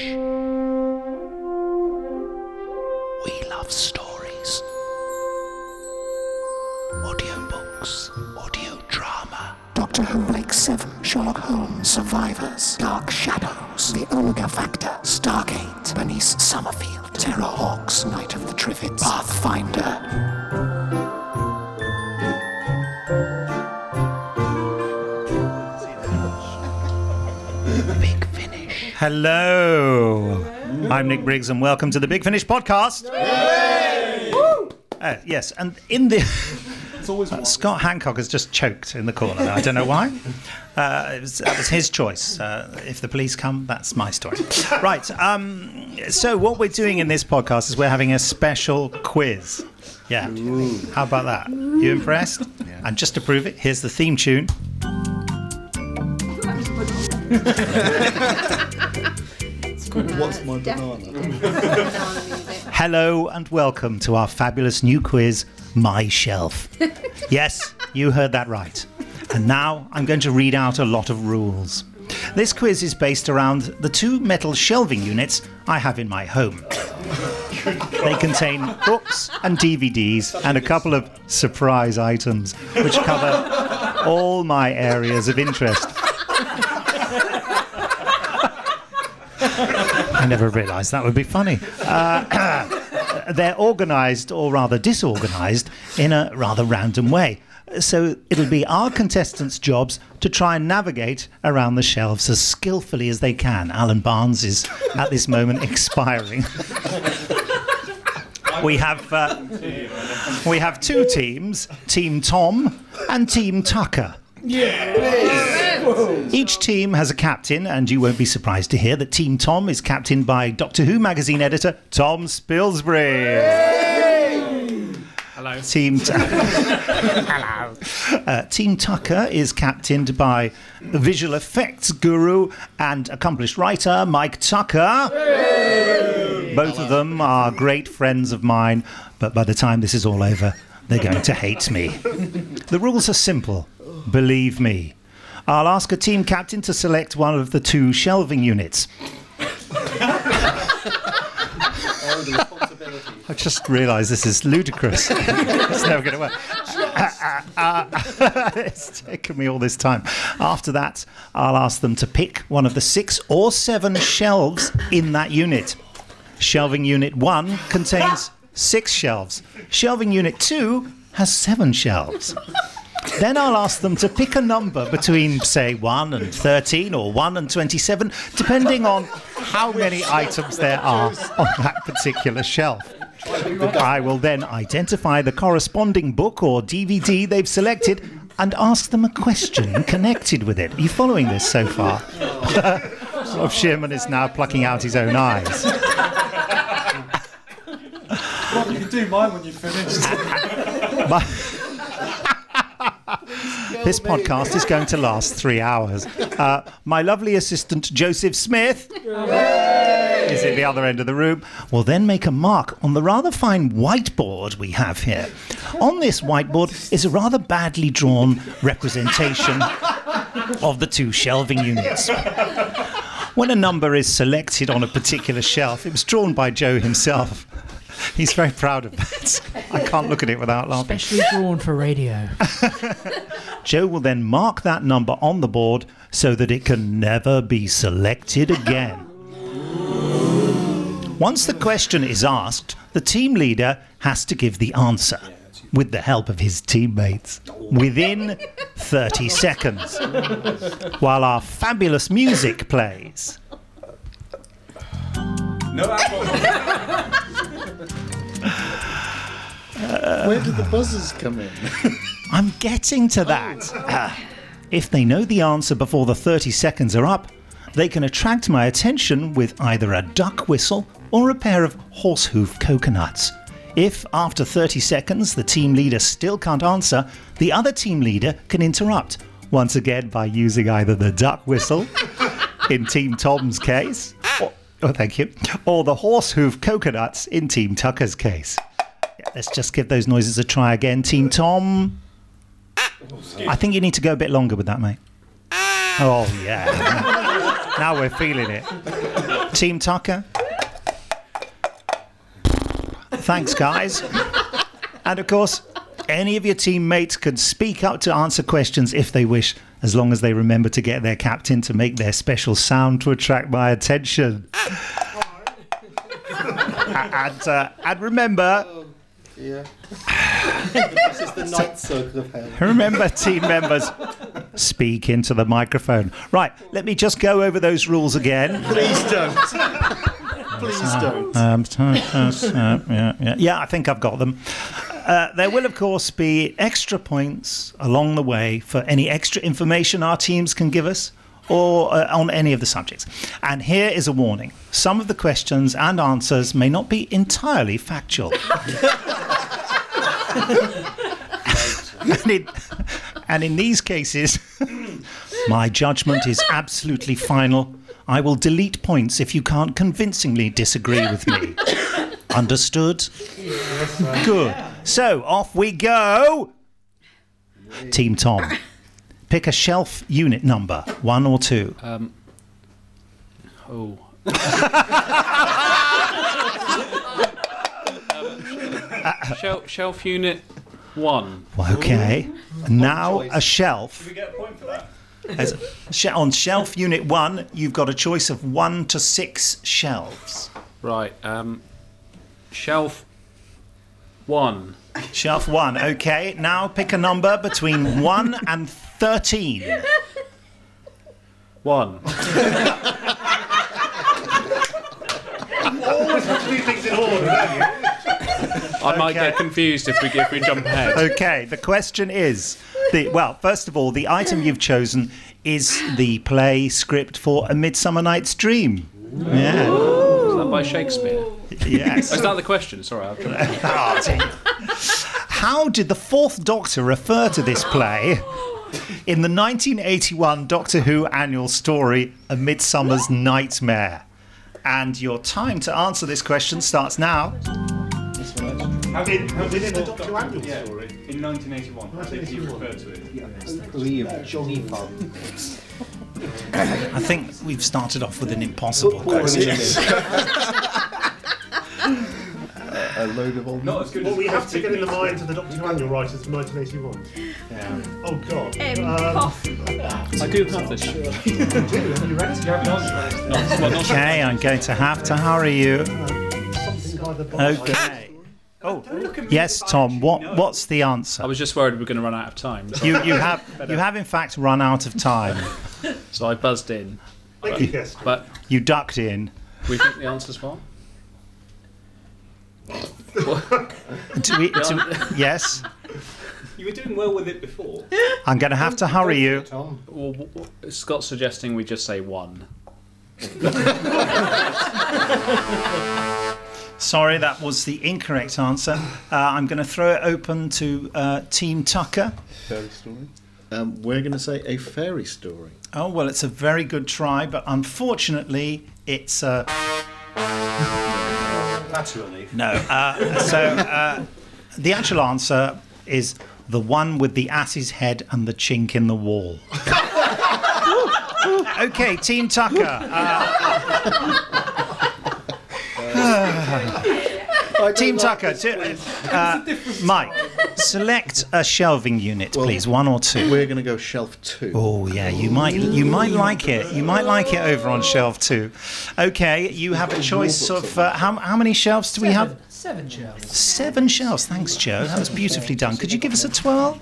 We love stories. Audiobooks, audio drama. Doctor Who Blake 7, Sherlock Holmes, Survivors, Dark Shadows, The Omega Factor, Stargate, Bernice Summerfield, Terrahawks, Night of the Triffids, Pathfinder. Finish. Hello. I'm Nick Briggs, and welcome to the Big Finish podcast. Uh, yes, and in the. Uh, Scott Hancock has just choked in the corner. I don't know why. Uh, it was, that was his choice. Uh, if the police come, that's my story. Right. Um, so, what we're doing in this podcast is we're having a special quiz. Yeah. How about that? You impressed? And just to prove it, here's the theme tune. What's my banana? Hello and welcome to our fabulous new quiz, My Shelf. yes, you heard that right. And now I'm going to read out a lot of rules. This quiz is based around the two metal shelving units I have in my home. They contain books and DVDs and a couple of surprise items which cover all my areas of interest. I never realised that would be funny. Uh, they're organised, or rather disorganised, in a rather random way. So it'll be our contestants' jobs to try and navigate around the shelves as skillfully as they can. Alan Barnes is at this moment expiring. we have uh, we have two teams: Team Tom and Team Tucker. Each team has a captain, and you won't be surprised to hear that Team Tom is captained by Doctor Who magazine editor Tom Spilsbury. Hello. Team T- Hello. Uh, Team Tucker is captained by visual effects guru and accomplished writer Mike Tucker. Both of them are great friends of mine, but by the time this is all over, they're going to hate me. The rules are simple. Believe me. I'll ask a team captain to select one of the two shelving units. I just realised this is ludicrous. it's never going to work. Uh, uh, it's taken me all this time. After that, I'll ask them to pick one of the six or seven shelves in that unit. Shelving unit one contains six shelves. Shelving unit two has seven shelves. Then I'll ask them to pick a number between, say, 1 and 13 or 1 and 27, depending on how many items there are on that particular shelf. I will then identify the corresponding book or DVD they've selected and ask them a question connected with it. Are you following this so far? Rob Shearman is now plucking out his own eyes. Well, you can do mine when you've finished. My- this podcast is going to last three hours. Uh, my lovely assistant, Joseph Smith, is at the other end of the room, will then make a mark on the rather fine whiteboard we have here. On this whiteboard is a rather badly drawn representation of the two shelving units. When a number is selected on a particular shelf, it was drawn by Joe himself. He's very proud of that. I can't look at it without laughing. Especially drawn for radio. Joe will then mark that number on the board so that it can never be selected again. Once the question is asked, the team leader has to give the answer with the help of his teammates within 30 seconds while our fabulous music plays. No Where did the buzzers come in? I'm getting to that. Ah, if they know the answer before the 30 seconds are up, they can attract my attention with either a duck whistle or a pair of horse hoof coconuts. If, after 30 seconds, the team leader still can't answer, the other team leader can interrupt, once again by using either the duck whistle, in Team Tom's case, or, oh, thank you, or the horsehoof coconuts in Team Tucker's case. Yeah, let's just give those noises a try again. Team Tom. I think you need to go a bit longer with that, mate. Ah. Oh, yeah. now we're feeling it. Team Tucker. Thanks, guys. And of course, any of your teammates can speak up to answer questions if they wish, as long as they remember to get their captain to make their special sound to attract my attention. Ah. and, uh, and remember, um. Yeah. this is the ninth circle of hell. remember, team members, speak into the microphone. Right, let me just go over those rules again. Please don't. Please don't. Um, so- uh, yeah, yeah. yeah, I think I've got them. Uh, there will, of course, be extra points along the way for any extra information our teams can give us or uh, on any of the subjects. And here is a warning some of the questions and answers may not be entirely factual. and, in, and in these cases, my judgment is absolutely final. I will delete points if you can't convincingly disagree with me. Understood? Good. So off we go. Team Tom, pick a shelf unit number, one or two. Um, Oh. Um, shelf, shelf unit one. Okay. Now a shelf. we get a point for that? As, on shelf unit one, you've got a choice of one to six shelves. Right. Um, shelf one. Shelf one. Okay. Now pick a number between one and thirteen. One. I might Okay. get confused if we if we jump ahead. Okay, the question is the well, first of all, the item you've chosen is the play script for A Midsummer Night's Dream. Yeah. Is that by Shakespeare? Yes. Oh, is that the question? Sorry, I'll jump ahead. Oh. How did the Fourth Doctor refer to this play in the 1981 Doctor Who annual story A Midsummer's Nightmare? And your time to answer this question starts now. How did, how did the Doctor Who annual story? In 1981, how did you refer to it? Liam, Johnny Fun. I think we've started off with an impossible question. A load of old. Not as good Well, as we have to get in the minds of the Doctor Who annual writers from 1981. Yeah. Oh, God. Um, I do have this. are you ready? Well, not Okay, I'm going to have to hurry you. Something by the box. Okay. Oh, yes, Tom. What what's the answer? I was just worried we were going to run out of time, so, You you have you have in fact run out of time. so I buzzed in. Thank you, yes. But You ducked in. we think the answer's one. Do we, do- yes, You were doing well with it before. I'm going to have to hurry you. Tom. Well, w- w- Scott's suggesting we just say one. Sorry, that was the incorrect answer. Uh, I'm going to throw it open to uh, Team Tucker. Fairy story. Um, we're going to say a fairy story. Oh well, it's a very good try, but unfortunately, it's uh, a relief. no. Uh, so uh, the actual answer is the one with the ass's head and the chink in the wall. okay, Team Tucker. Uh, Team Tucker. t- uh, Mike, select a shelving unit, please. One or two. We're going to go shelf two. Oh yeah, you might you might like it. You might like it over on shelf two. Okay, you have a choice of uh, how how many shelves do we have? Seven shelves. Seven shelves. Thanks, Joe. That was beautifully done. Could you give us a twirl?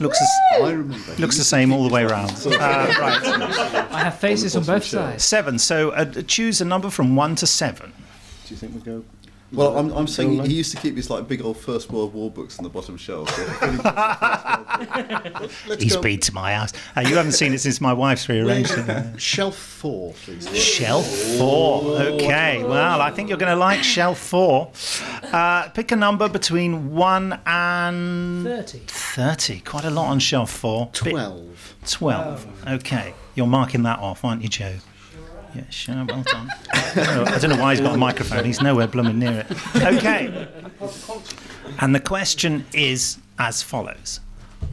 Looks I the, remember. looks the same all the way around. Uh, right, I have faces on both sides. seven. So uh, choose a number from one to seven. Do you think we go? Well, I'm, I'm saying he used to keep his like big old First World War books on the bottom shelf. So Let's He's go. been to my house. Uh, you haven't seen it since my wife's rearranged it. Uh, Shelf four, please. Shelf four. Okay. Well, I think you're going to like shelf four. Uh, pick a number between one and 30. 30. Quite a lot on shelf four. Bit- Twelve. 12. Okay. You're marking that off, aren't you, Joe? Yeah, sure. Well done. I don't know- I don't know why he's got a microphone. He's nowhere blooming near it. Okay. And the question is as follows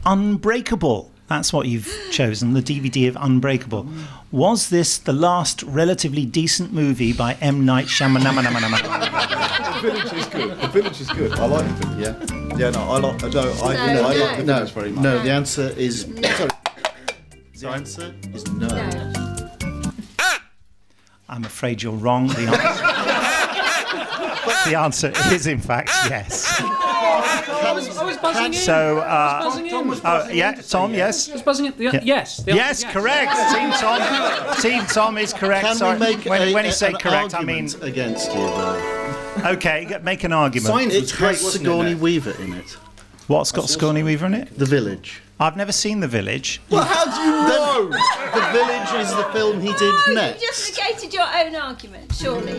Unbreakable That's what you've chosen, the DVD of Unbreakable. Was this the last relatively decent movie by M. Night Shyamalan? The village is good. The village is good. I like it. Yeah. Yeah, no, I like. I don't. I, No, I like no. the No, village very much. no. The answer is sorry. The answer is no. I'm afraid you're wrong. The answer, the answer is, in fact, yes. I was, I was buzzing in. So, I uh, was buzzing in. oh, yeah, Tom, yes. I was buzzing in. The, Yeah. Yes. The Yes, correct. Team Tom. Team Tom is correct. Can Sorry. we make when, a, when you say an correct, I mean argument against you though? okay. g- Make an argument. Signs It was great, has wasn't Sigourney it? Weaver in it. What's got Sigourney Weaver in it? The Village. I've never seen The Village. Well, how do you know? the Village is the film he did Oh, you just negated your own argument, surely.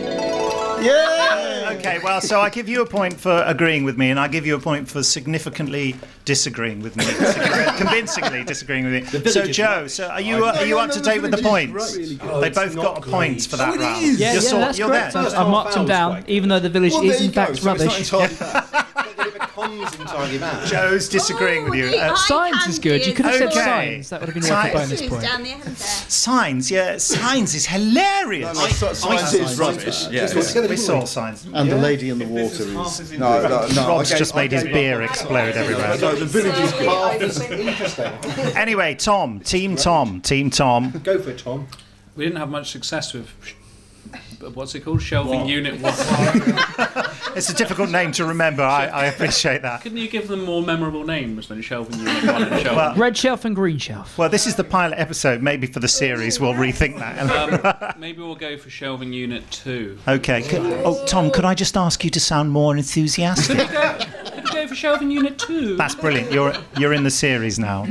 Yeah. Okay, well, so I give you a point for agreeing with me, and I give you a point for significantly disagreeing with me, convincingly disagreeing with me. So, Joe, so are you uh, are you up to date with the points? they both got a point for that round. Yeah, You're yeah, sort- that's you're correct. there. I've, I've marked them down, even though the village Well, is in fact So rubbish. not entirely bad. But it becomes entirely bad. Joe's disagreeing with you. the Uh, Signs is good. You could have said Okay. signs. That would have been worth a Signs. bonus point. down the end there? signs, yeah, signs is hilarious. No, so- Science is rubbish. Yeah. we saw signs. And the lady in the water is. No, no, no. Rob's I just gave- made his I gave- beer explode everywhere. No, the village is good. Interesting. Anyway, Tom, Team Tom, Team Tom. Go for it, Tom. We didn't have much success with. Sh- What's it called? Shelving unit one. It's a difficult name to remember. I, I appreciate that. Couldn't you give them more memorable names than shelving unit one and shelving? Well- Red shelf and green shelf. Well, this is the pilot episode. Maybe for the series, we'll rethink that. um, maybe we'll go for shelving unit two. Okay. c- Oh, Tom, could I just ask you to sound more enthusiastic? Could we go for shelving unit two? That's brilliant. You're you're in the series now.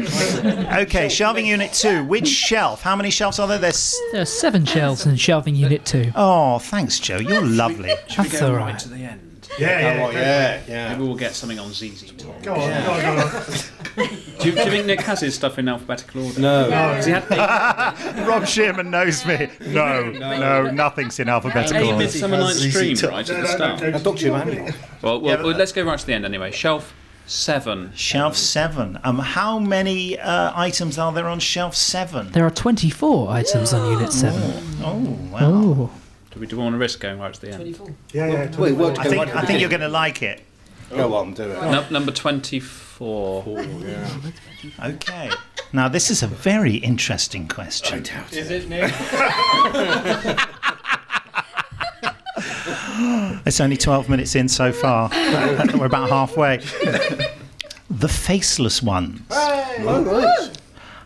Okay, shelving unit two. Which shelf? How many shelves are there? There's. There are seven shelves in shelving unit two. Oh, thanks, Joe. You're lovely. Should we That's go all right right. to the end? Yeah, yeah, Oh, yeah, yeah. Maybe we'll get something on ZZ Top. Go on, go on, go on. Do you, do you think Nick has his stuff in alphabetical order? No. Because he had Rob Shearman knows me. No, no, nothing's in alphabetical eight order. Midsummer Night's ZZ Dream Top. right at the start. No, Doctor Manual. Well, well, well, let's go right to the end anyway. Shelf seven. Shelf seven. Um, how many uh, items are there on shelf seven? There are 24 items on unit seven. Oh, wow. Oh. Do we, do we want to risk going right to the end? Yeah, yeah. Wait, what? I think I think you're going to like it. Go on, do it. Num- number 24. Okay. Now this is a very interesting question. Is it Nick? It's only 12 minutes in so far. We're about halfway. The faceless ones.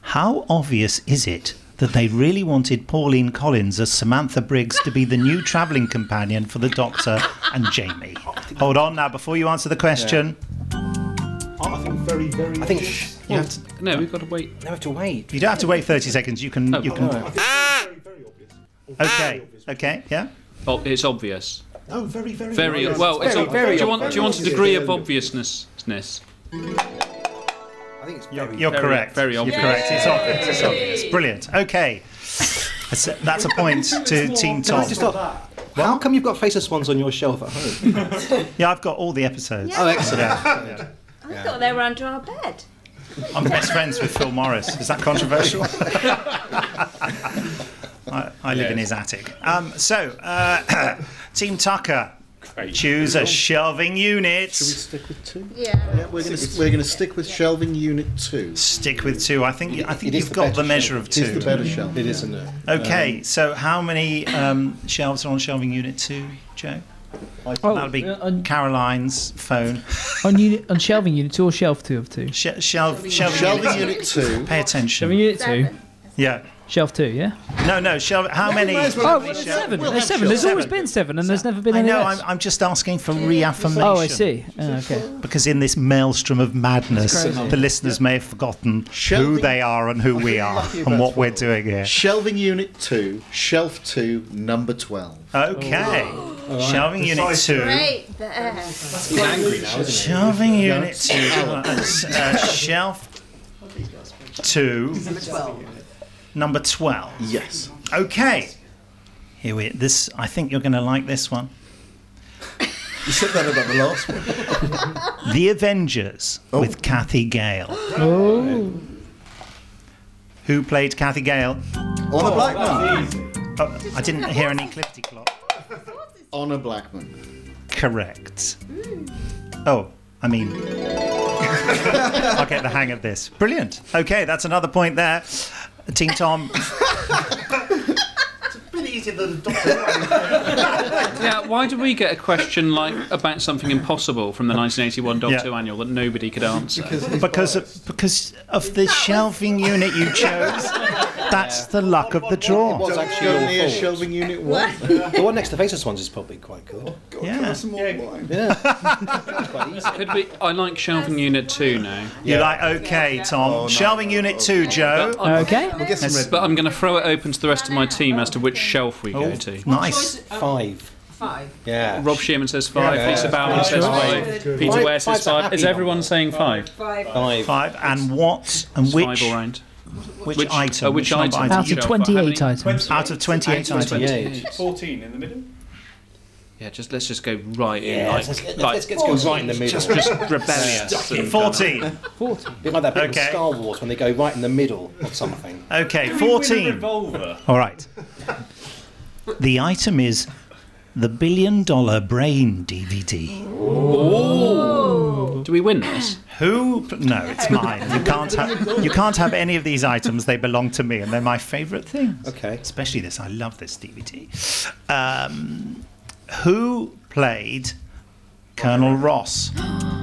How obvious is it that they really wanted Pauline Collins as Samantha Briggs to be the new travelling companion for the Doctor and Jamie? Oh, Hold on now, before you answer the question. Oh, I think very, very. I think sh- You, oh, have to, No, we've got to wait. you have to wait. you don't have to wait 30 seconds. You can. You can. very, very obvious. Or very Okay. obvious. Okay. Yeah. Oh, it's obvious. No, very, very. Very obvious. well. It's Very, ob- very do you want? obvious. Do you want a degree of obviousness? I think it's very. You're Very- correct. very You're correct. It's obvious. It's obvious. Brilliant. Okay. That's a, that's a point to Team Can I Tom. just stop? How come you've got faceless ones on your shelf at home? Yeah, I've got all the episodes. Oh, excellent. Yeah. I thought they were under our bed. I'm best friends with Phil Morris. Is that controversial? I, I live in his attic. Um, so, uh, Team Tucker, choose a shelving unit. Should we stick with two? Yeah. Yeah, we're going to we're going to stick with shelving unit two. Stick with two. I think I think It is you've the got the measure of two. It is two. the better shelf. It is, isn't it? Okay, so how many um, shelves are on shelving unit two, Joe? Oh, That'll be uh, on, Caroline's phone. on, unit, on shelving unit two or shelf two of two? Sh- shelf, shelving, Shelving unit. unit two. Pay attention. Shelving unit two, Seven. Yeah. Shelf two, yeah? No, no. Shelf. How many? Oh, how many there's shel- seven. we'll There's seven. There's shelf. always been seven, and there's never been I any know. less. I'm, I'm just asking for reaffirmation. Oh, I see. Oh, okay. Because in this maelstrom of madness, the listeners may have forgotten who they are and who we are and what we're doing here. Shelving unit two. Shelf two. Number twelve. Okay. Shelving unit two. Great there. He's angry now, isn't Shelving unit two. Uh, shelf two. Number twelve. Yes. Okay. Here we. This. I think you're going to like this one. You said that about the last one. The Avengers oh. with Cathy Gale. Oh. who played Cathy Gale? Honor oh, Blackman. Oh, I didn't hear any clippity clop. Honor Blackman. Correct. Oh, I mean, I'll get the hang of this. Brilliant. Okay, that's another point there. Team Tom. Really easy the doctor. Yeah, why do we get a question like about something impossible from the 1981 Doctor Yeah. Annual that nobody could answer? because of, because of the shelving unit you chose. That's the luck of the It draw. was actually Only your a shelving unit one. The one next to Faceless Ones is probably quite good. Oh, yeah. Some more wine. Yeah. Quite easy. Could we? I like Shelving Unit 2 now. You're like okay, Tom. Oh, shelving unit two, Joe. Okay. We'll get some red. But I'm going to throw it open to the rest of my team as to which shelf we go to. Nice. Five. Five. Yeah. Rob Shearman says five, Yeah. Lisa Bowerman says five, Peter Five- Ware says five's a five. happy Is everyone number. saying five? Five. Five. Five and what and It's which Five all round. which, Which- item? uh, which number item? Out of Shelf, how 28 items. Out of 28 items. 28. 14 in the middle. Yeah, just let's just go right in, Yeah, like, let's, let's, like let's, let's go right in the middle. just just rebellious. and- 14. bit like that bit Okay. in Star Wars when they go right in the middle of something. Okay, Win a 14. revolver. All right. The item is the Billion Dollar Brain DVD. Do we win this? Who? No, it's mine. You can't have. You can't have any of these items. They belong to me, and they're my favourite things. Okay. Especially this. I love this DVD. Um, who played Colonel Ross?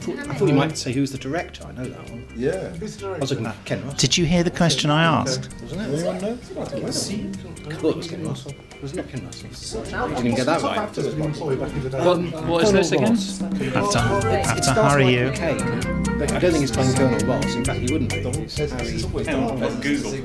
thought, I thought you might say who's the director. I know that one. Yeah. Who's the I was looking at Ken Russell. Did you hear the question I asked? Wasn't it? Anyone know? I thought it was Ken Russell. Was it not Ken Russell? You didn't get that right. actors have been employed back in the day. What, what is this again? Have to, have to hurry you. with I don't think it's playing Colonel Ross. In fact, he wouldn't be. It's Harry. Google.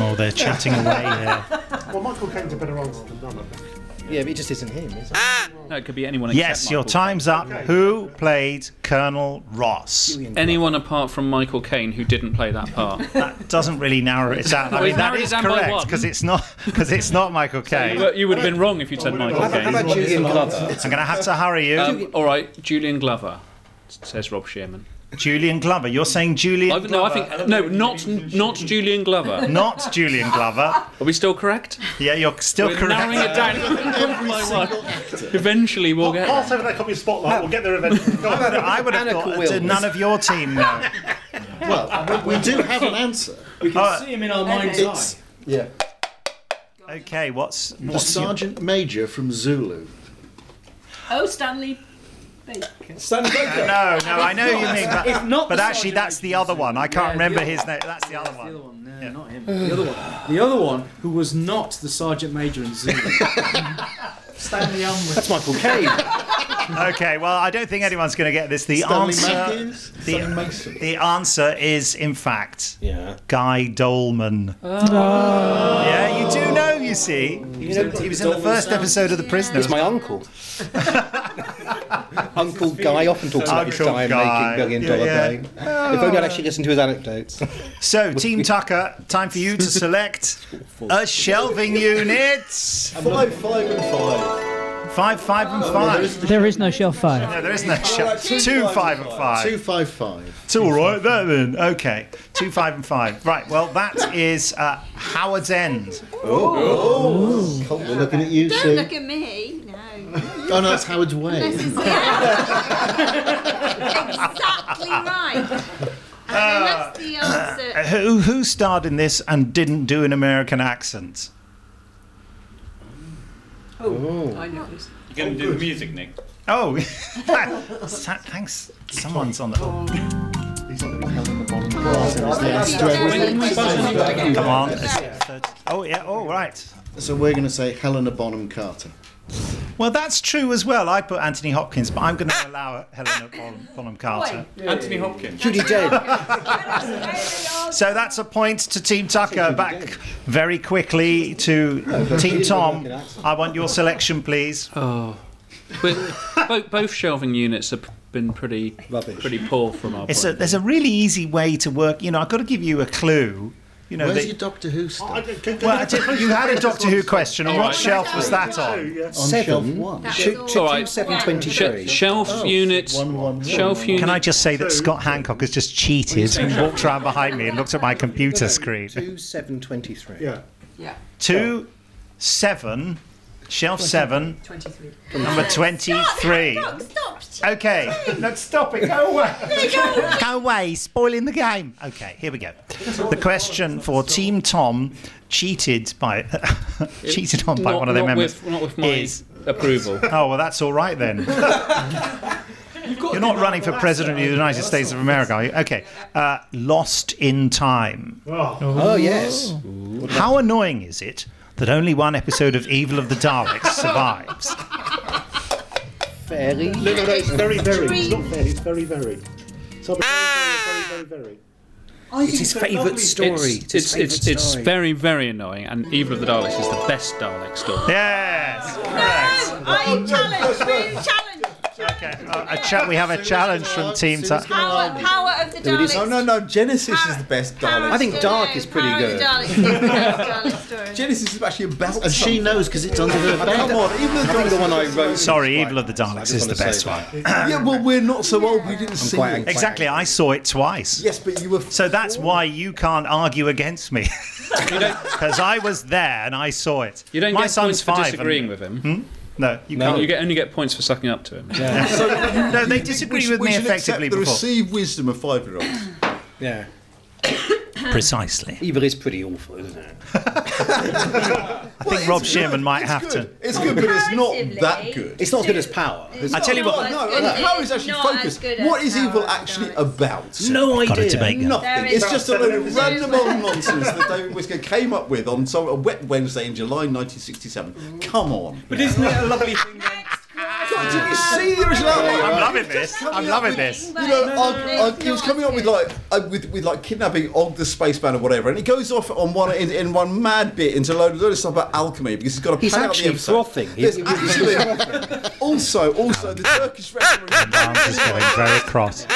Oh, they're chatting away here. Well, Michael Caine's a better answer than none, I think. Yeah, but it just isn't him, is it? Ah! No, it could be anyone. except Yes, your Michael. time's up. Who played Colonel Ross? Anyone apart from Michael Caine who didn't play that part. That doesn't really narrow it down. I Well, mean, he's that narrowed is down by correct one. because it's not because it's not Michael Caine. But you would have been wrong if you'd said Michael How how Caine. about Julian Glover? I'm going to have to hurry you. Um, all right, Julian Glover, says Rob Shearman. Julian Glover. You're saying Julian I've, no, I Glover. think no, not not Julian Glover. Not Julian Glover. Are we still correct? Yeah, you're still We're narrowing it down. By one. Eventually, we'll get. Pass over that copy of Spotlight, we'll get there eventually. Go on. I would have Anna thought. Wills. None of your team know? Well, we, we do have an answer. We can Oh, see him in our mind's It's eye. yeah. Okay, what's The what's your, sergeant major from Zulu. Oh, Stanley. Baker. Stanley Baker. No, no, I know you mean, but, If not but actually sergeant that's the other one. I can't Yeah, remember his name. That's the other The other one. one, no, not him. The other one. The other one, who was not the sergeant major in Zulu. Stanley Unwin. That's Michael Caine. Okay, well, I don't think anyone's going to get this. The Stanley answer, Matthews. the, Mason. the answer is, in fact, Yeah. Guy Doleman. Oh. Yeah, you do know. You see, oh. he was, in, he was in the first episode of The Prisoners. He's my uncle. Uncle Guy often talks about his Uncle time Guy. making billion Yeah, dollar yeah. brain. If only I'd actually listened to his anecdotes. So, Team Tucker, time for you to select a shelving unit. Five, five, and five. Five, five, and five. There is no shelf five. No, there is no shelf. Two, five, and five. Two, five, five. It's all right there then. Okay, two, five, and five. Right. Well, that is uh, Howard's End. Oh, Colt, we're looking at you, Don't Sue. look at me. No. Oh no, it's Howard's Way. This is yeah. exactly right. And then that's the answer. Uh, who who starred in this and didn't do an American accent? Oh, I know this. You're going to oh, do the music, Nick. Oh, thanks. Someone's on the. Come on. It's- Oh yeah. Oh right. So we're going to say Helena Bonham Carter. Well, that's true as well. I put Anthony Hopkins, but I'm going to ah! allow Helena ah! Bonham, Bonham Carter. Anthony Hopkins. Judy dead. So that's a point to Team Tucker. Back very quickly to Team Tom. I want your selection, please. Oh, both, both shelving units have been pretty Rubbish. pretty poor from our It's point. a, there's a really easy way to work. You know, I've got to give you a clue. You know, Where's the- your Doctor Who stuff? Oh, well, I did- you had a Doctor Who question. On what shelf was that on? On Seven. shelf one. That's Shoot- all. shoot All right. seven Sh- twenty-three. shelf Oh, unit. one, one, one. Shelf unit. Can I just say that Scott Hancock has just cheated and walked around behind me and looked at my computer screen? Two seven twenty-three. Yeah. Yeah. Two, seven, shelf seven, 23. number 23. Stop, stop. Okay, let's stop it. Go away. Go away, spoiling the game. Okay, here we go. The question for Team Tom, cheated by cheated on by Not- one of their members, with- not with my is approval. oh well, that's all right then. You're not running for president of the United States of America, are you? Okay, uh, Lost in Time. Oh. Oh yes. How annoying is it that only one episode of Evil of the Daleks survives? Fairly. No, no, no, it's very, very. It's not fair, it's very, very. So very, very, very, very. It's his favourite story. It's It's, it's his it's, favourite it's very very annoying, and Evil of the Daleks is the best Dalek story. Yes. No, I challenge. Move challenge. Okay. Uh, a cha- we have a challenge from Team Tom. Power, power of the There it is. Daleks. No, no, no. Genesis is the best Power Dalek. I think Dark is pretty Power good. Of the is the best Dalek story. Genesis is actually about. And she knows because it's under her Come on, even the I think the one I wrote. Sorry, is Evil of the quite- Daleks is the best one. yeah, well, we're not so old. We didn't see quite- it. Exactly, I saw it twice. Yes, but you were. So that's why you can't argue against me. Because I was there and I saw it. You don't My get son's points for five. disagreeing and- with him. No, you No, can't. you get only get points for sucking up to him. no, they We disagree should- with we me should effectively accept the before. received wisdom of five-year-olds. Yeah. Precisely. Evil is pretty awful, isn't it? I think Rob Shearman might it's have good. to. It's good, but it's not that good. It's not as good as Power. I tell you what. No, no, Power is actually focused. What is evil actually about? No idea. debate going. Nothing. It's just a no- load of random old nonsense that David Whitaker came up with on some a wet Wednesday in July 1967. Come on. But isn't it a lovely thing then? God, did you see the original outline? I'm loving this. I'm loving this. You know, Og, Og, he was coming up with like uh, with, with like kidnapping Og the spaceman or whatever, and he goes off on one in, in one mad bit into a load, load of stuff about alchemy because he's got to He's play out the actually episode. frothing. There's He's- actually also also the Turkish referee. Arms is getting very cross.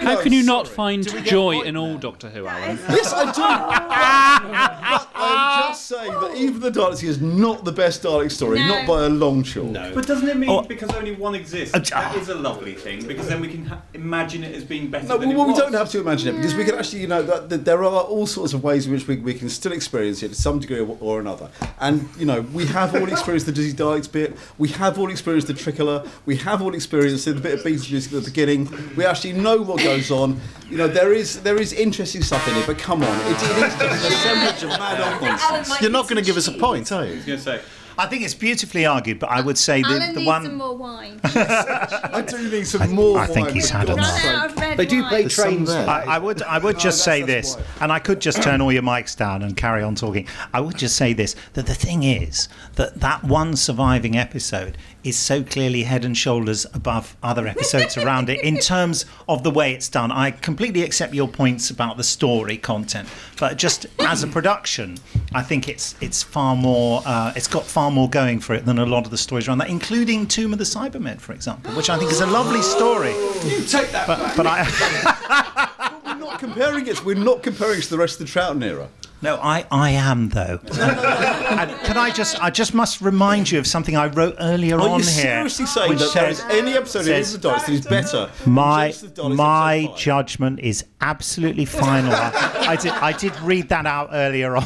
How can you not find joy in all Doctor Who, Alan? Yes, I do. but I'm just saying that even the Daleks is not the best Dalek story, No. not by a long shot. No. But doesn't it mean Oh. because only one exists? Uh, that is a lovely thing because then we can ha- imagine it as being better No, than well, it we was. don't have to imagine it because we can actually, you know, that, that there are all sorts of ways in which we, we can still experience it to some degree or, or another. And, you know, we have all experienced the Dizzy Daleks bit, we have all experienced the Tricolor, we have all experienced the bit of Beetlejuice at the beginning, we actually know what goes on. You know, there is there is interesting stuff in it, but come on, it, it is just an assemblage of mad old nonsense. You're not going to give us a point, are you? I was going to say. I think it's beautifully argued, but I would say the, Alan the needs one. some more wine. I do need some more I think wine, he's had God's enough. sake. Run out of red They do wine. play There's trains. there. I, I would I would just say this, that's and I could just turn all your mics down and carry on talking. I would just say this: that the thing is that that one surviving episode is so clearly head and shoulders above other episodes around it in terms of the way it's done. I completely accept your points about the story content, but just as a production, I think it's it's far more. Uh, it's got far more going for it than a lot of the stories around that, including Tomb of the Cybermen, for example, which I think is a lovely story. You take that But back. but I. We're not comparing it. We're not comparing it to the rest of the Troughton era. No, I, I am though. and can I just I just must remind you of something I wrote earlier Are on you here. seriously saying that there is any episode says- of the Daleks that is better? my Genesis of the Daleks my judgment is absolutely final. I, I did I did read that out earlier on,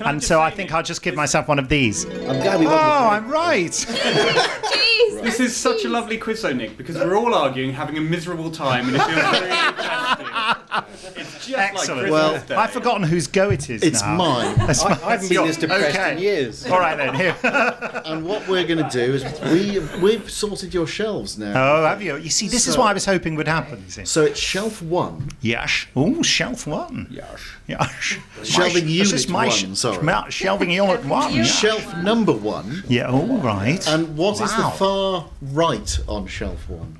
and so I think I'll just give myself one of these. I'm glad we Oh, the I'm right. Jeez. This is such a lovely quiz, though, Nick, because we're all arguing, having a miserable time, and it feels very interesting. It's just Excellent. Christmas Well, Day. I've forgotten whose go it is It's now. mine. That's I, mine. I haven't been this depressed Okay. in years. All right then. Here. And what we're going to do is we we've sorted your shelves now. Oh, have you? You see, this is what I was hoping would happen. You see. So it's shelf one. Yes. Oh, shelf one. Yes. Yes. Shelving My- is this unit my one, sh- sorry. ma- Shelving unit one. yeah. Shelf number one. Yeah, all right. And what is the far right on shelf one?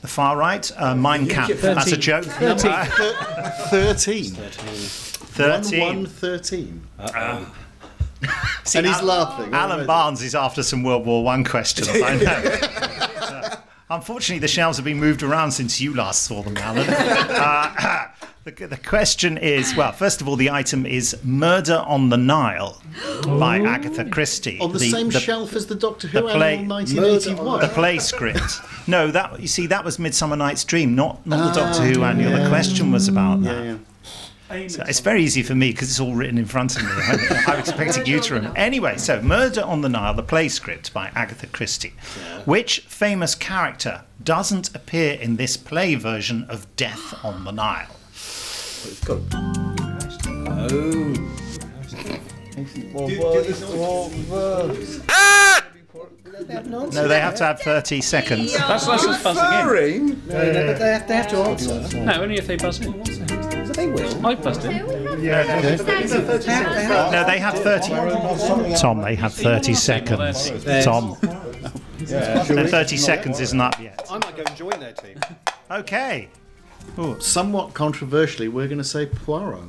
The far right, uh, Mein Kampf. That's a joke. Number Uh, thir- 13. 13. 1 1 13. See, and he's Al- laughing. Alan Barnes is after some World War One questions, I know. Uh, Unfortunately, the shelves have been moved around since you last saw them, Alan. Uh, The, the question is well, first of all, the item is Murder on the Nile by Agatha Christie. On the, same shelf as the Doctor Who the play, Animal 1981. the play script. No, that you see, that was Midsummer Night's Dream, not not the Ah, Doctor Who annual. The question was about that. Yeah, So it's very easy for me because it's all written in front of me. I'm, I'm expecting you to remember. Anyway, so Murder on the Nile, the play script by Agatha Christie. Which famous character doesn't appear in this play version of Death on the Nile? Oh. No, they have to have 30 seconds. That's that's just buzzing in. No, no, but they have, they have to answer. No, only if they buzz in. They will. I buzzed in. No, they have 30. Tom, they have 30 seconds. Tom. No, 30 seconds isn't up yet. I might go and join their team. Okay. Somewhat controversially, we're going to say Poirot.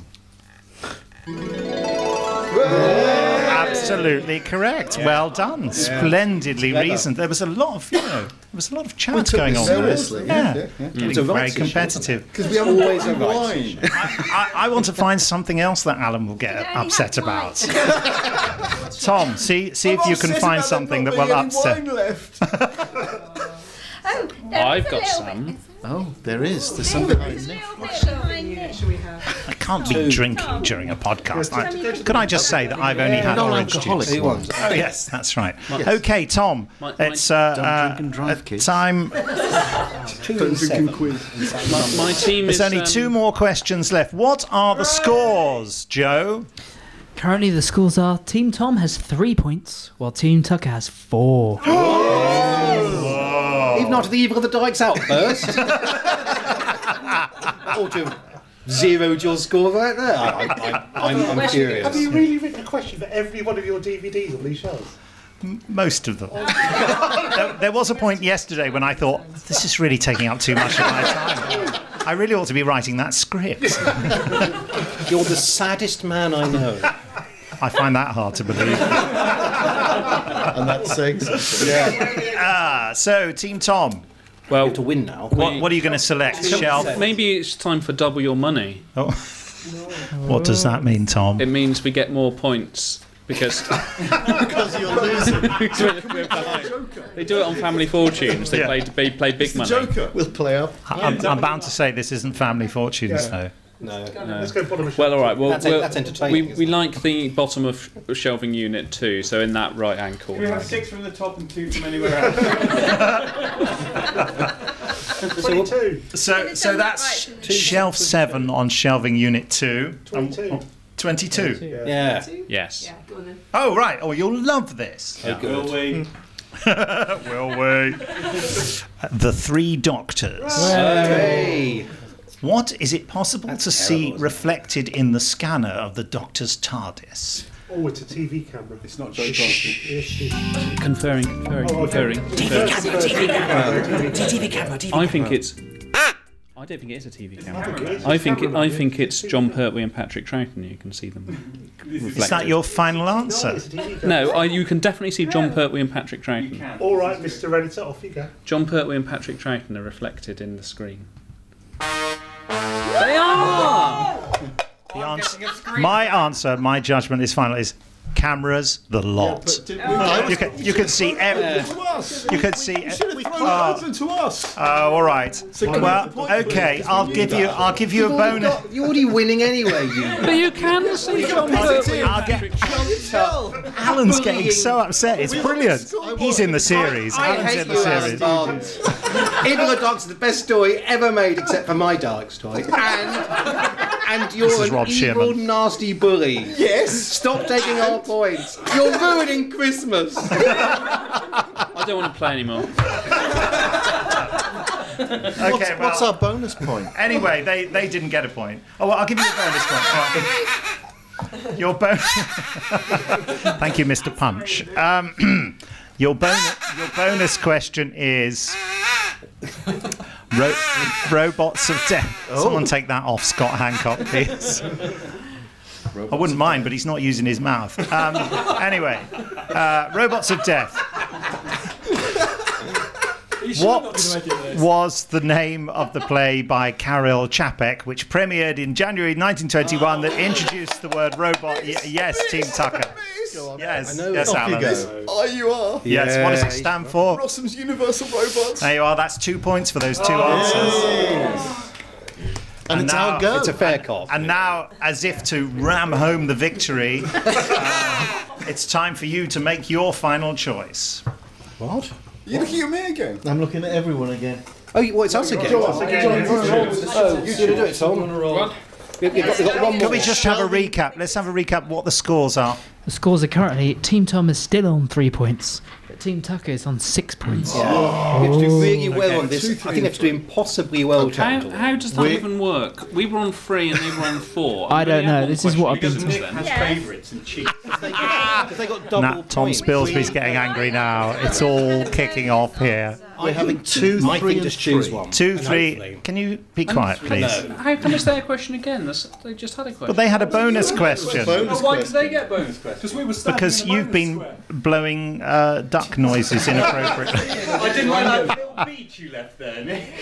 Absolutely correct. Well done. Splendidly Clever. reasoned. There was a lot of, you know, there was a lot of We chat took going this on. seriously, there. yeah, Yeah, yeah, yeah. Getting It's a very rights issue. competitive. Because we haven't Always got a rights wine. I, I want to find something else that Alan will get upset about. Tom, see see if you can find something that will upset. Oh, I've got some. Oh, there is. There's something like I can't be drinking during a podcast. I, could I just say that I've only had orange juice? Oh yes, that's right. Okay, Tom, My- my- it's uh, Don't uh, drink and drive, time. My, my team There's only um, two more questions left. What are the scores, Joe? Currently, the scores are Team Tom has three points, while Team Tucker has four. Even after the evil of the Dykes outburst. or to have zeroed your score right there. I, I, I, I'm, I'm curious. Have you really written a question for every one of your DVDs on these shows? Most of them. there, there was a point yesterday when I thought, this is really taking up too much of my time. I really ought to be writing that script. You're the saddest man I know. I find that hard to believe. And that's saying something. Yeah. Ah, so, Team Tom, Well, To win now. what, what are you going to select? Shelf? maybe it's time for double your money. Oh. What does that mean, Tom? It means we get more points because Because you're losing. we're behind. They do it on Family Fortunes. They Yeah. play they play big money. Joker. We'll play up. I'm, I'm bound to say this isn't Family Fortunes, though. No. Let's go bottom of Well, all right. Well, That's- we'll- that's entertaining, We, we like the bottom of shelving unit two, so in that right hand Can we have corner. six from the top and two from anywhere else? 22. So, so that's shelf seven on shelving unit two. 22. 22. Yeah. Yes. Go on then. Oh, right. Oh, you'll love this. Will we? Will we? the Three Doctors. Hey. What is it possible to see reflected in the scanner of the Doctor's TARDIS? Oh, it's a TV camera. It's not Joe Dawson. Conferring, conferring, Oh, okay. conferring. TV camera, TV um, camera. I think it's. I don't think it is a TV camera. I think it, I think it's Jon Pertwee and Patrick Troughton. You can see them. Is that your final answer? It's a TV camera. No, I, you can definitely see Jon Pertwee and Patrick Troughton. All right, Mr. Editor, off you go. Jon Pertwee and Patrick Troughton are reflected in the screen. They are. The answer, my answer, my judgment is final. Is cameras the lot? But did we, oh. you can you can see every, to you can see. You should have thrown Oh. it ah. open to us. Oh, all right. can we Well, have the point, okay. I'll give you. I'll give you a You've already bonus. got- You're already winning anyway, you. But you can see John I'll get. Alan's getting so upset. It's brilliant. He's in the series. I Alan's hate in the you, series. Barnes. Evil the Dog's the best story ever made, except for my Dark story. And and you're an Rob evil, Shearman. nasty bully. Yes. Stop taking our points. You're ruining Christmas. I don't want to play anymore. Okay. What's, well, what's our bonus point? Anyway, they, they didn't get a point. Oh, well, I'll give you a bonus point. Your bonus. Thank you, Mr. Punch. Um, your bonus. Your bonus question is. Ro- robots of death. Someone take that off, Scott Hancock, please. I wouldn't mind, but he's not using his mouth. Um, anyway, uh, robots of death. Are you sure not What gonna make it this? was the name of the play by Karel Čapek, which premiered in January 1921 that introduced the word robot? Y- yes, Team Tucker. Yes, I know. yes, Off you Alan. go. Oh, you are. Yes, what does it stand for? Rossum's Universal Robots. There you are. That's two points for those two Oh, answers. And, it's now- our go. It's a fair cop. And now, as if to ram home the victory, uh, it's time for you to make your final choice. What? You're looking at me again. I'm looking at everyone again. Oh, well, it's us again. Oh, You should do it, Tom. We've got, we've got. Can we just have a recap? Let's have a recap what the scores are. The scores are currently Team Tom is still on three points, but Team Tucker is on six points. We have to do really well Okay. Oh. on this. I think we have to do impossibly well, How, how does that We- even work? We were on three and they were on four. I don't know, this is what I've been You told. Nick then. has favourites and cheats. Because they got double Nah, Tom points. Spilsbury's getting angry now. It's all kicking off here. We're having two, I three, think and just choose three. one. Two, And three. hopefully- Can you be quiet, please? How come it's their question again? That's, they just had a question. But they had a bonus question. Bonus Why did question. they get bonus questions? Because we were standing Because in the you've bonus been square. blowing uh, duck noises inappropriately. I didn't like that little beat you left there, Nick.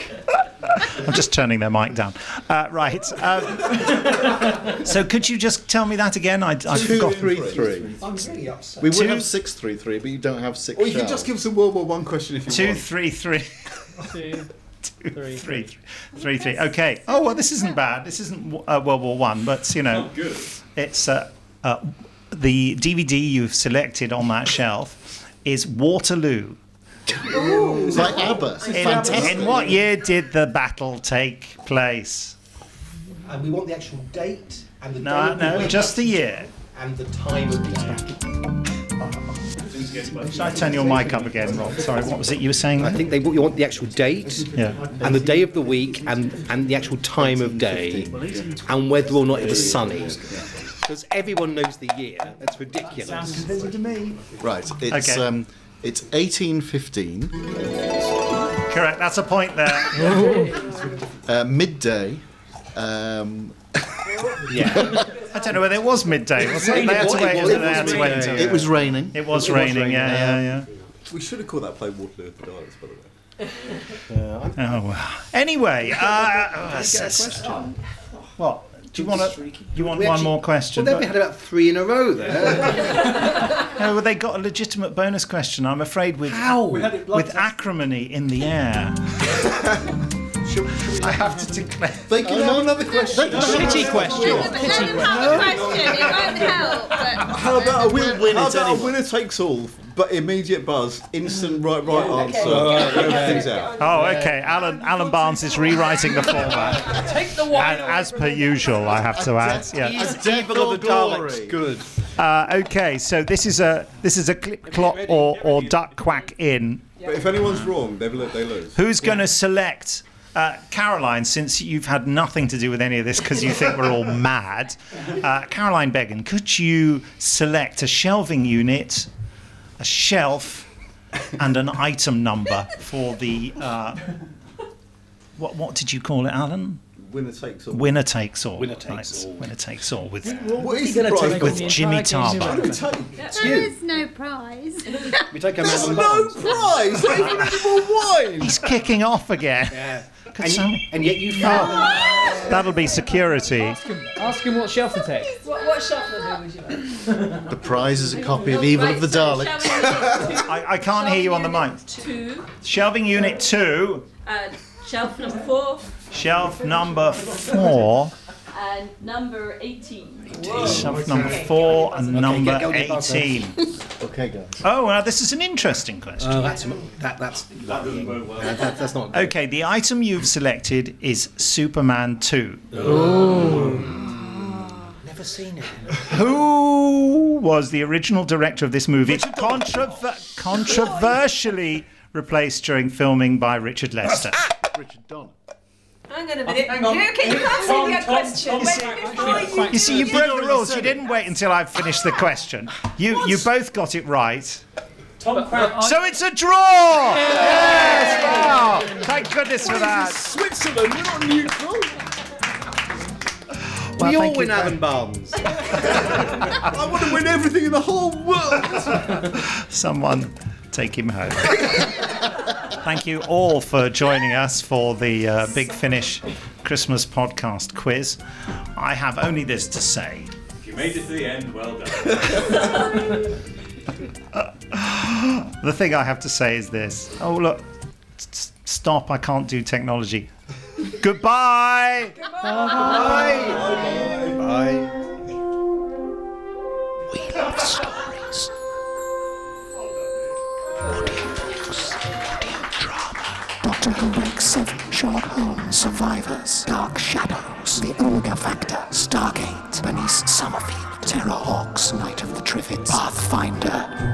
I'm just turning their mic down. Uh, right. Um, so could you just tell me that again? I, I Two, forgot. three, three. I'm really upset. We would Two- have six, three, three, but you don't have six. Or you can just give us a World War One question if you Two, want. three, three. Two, Two, Three, three, three, three. Okay. Oh well, this isn't bad. This isn't uh, World War One, but you know, Good. it's uh, uh, the DVD you've selected on that shelf is Waterloo. It's like ABBA. In, in what year did the battle take place? And we want the actual date and the day No, of no, just the year. and the time of day. Should I turn your mic up again, Rob? Sorry, what was it you were saying? I think they you want the actual date Yeah. and the day of the week and, and the actual time of day and whether or not it was sunny. Because everyone knows the year. That's ridiculous. Sounds convincing to me. Right. It's Okay. um, it's 1815, Correct. That's a point there. uh, midday. Um, I don't know whether it was midday. Was it? They had to It was- They had to wait it until it was raining. It was raining. Yeah, yeah, yeah. We should have called that play Waterloo of the Daleks, by the way. Oh well. Anyway, uh, uh, s- what? Do you want to? You want We one actually- more Well, question? then we had about three in a row there. no, well, they got a legitimate bonus question. I'm afraid with We had it blood with acrimony in the air. I have to declare. They can have another question. Pity question. Let them have a question. It won't help. How about a We'll winner, win how about a winner takes all, but immediate buzz, instant right right answer, everything's out. Oh, okay. Alan Alan Barnes is rewriting the format, Take the and as per usual, I have to add. Yeah. It's Evil of the. Daleks. Good. Uh, okay, so this is a this is a clip clop or or duck quack in. But if anyone's wrong, they lose. Who's going to select? Uh, Caroline, since you've had nothing to do with any of this because you think we're all mad, uh, Caroline Began, could you select a shelving unit, a shelf, and an item number for the. Uh, what, what did you call it, Alan? Winner takes all. Winner takes all. Winner takes all. Winner takes all with, What is the prize? with the Jimmy entire Tarbuck. zero. there is no prize. We take a There's man no prize. Not even any more wine. He's kicking off again. Could and, some- you, and yet you found That'll be security. Ask him what shelf to take. What, what shuffle would you like? The prize is a copy of Evil of the so Daleks. shall I, I can't hear you on the mic. Two, Shelving unit two, uh, shelf number four, shelf number four, and number 18. shelf number four, and number get- go get that then. 18. Okay, guys. Oh, well, this is an interesting question. Oh, that's that, that's worrying. That, that, that's not. Okay, the item you've selected is Superman 2. Never seen it. Who was the original director of this movie? Controver- controversially replaced during filming by Richard Lester. Richard Donner. Hang on a minute. Hang on. You, can, you can't Tom, say that Tom, question. Tom, Wait Tom, you You see, you broke the rules. You didn't wait until I finished the question. You you both got it right. Tom So it's a draw! Yes! Wow! Thank goodness for that. Switzerland, we're not neutral. Well, we all win very- Alan Barnes. I want to win everything in the whole world. Someone take him home. Thank you all for joining us for the uh, Big Finish Christmas podcast quiz. I have only this to say. If you made it to the end, well done. The thing I have to say is this. Oh, look. Stop. I can't do technology. Goodbye. Bye. We love to Blake's 7 Sherlock Holmes survivors. Dark Shadows, The Omega Factor, Stargate, Bernice Summerfield, Terror Hawks, Night of the Triffids, Pathfinder.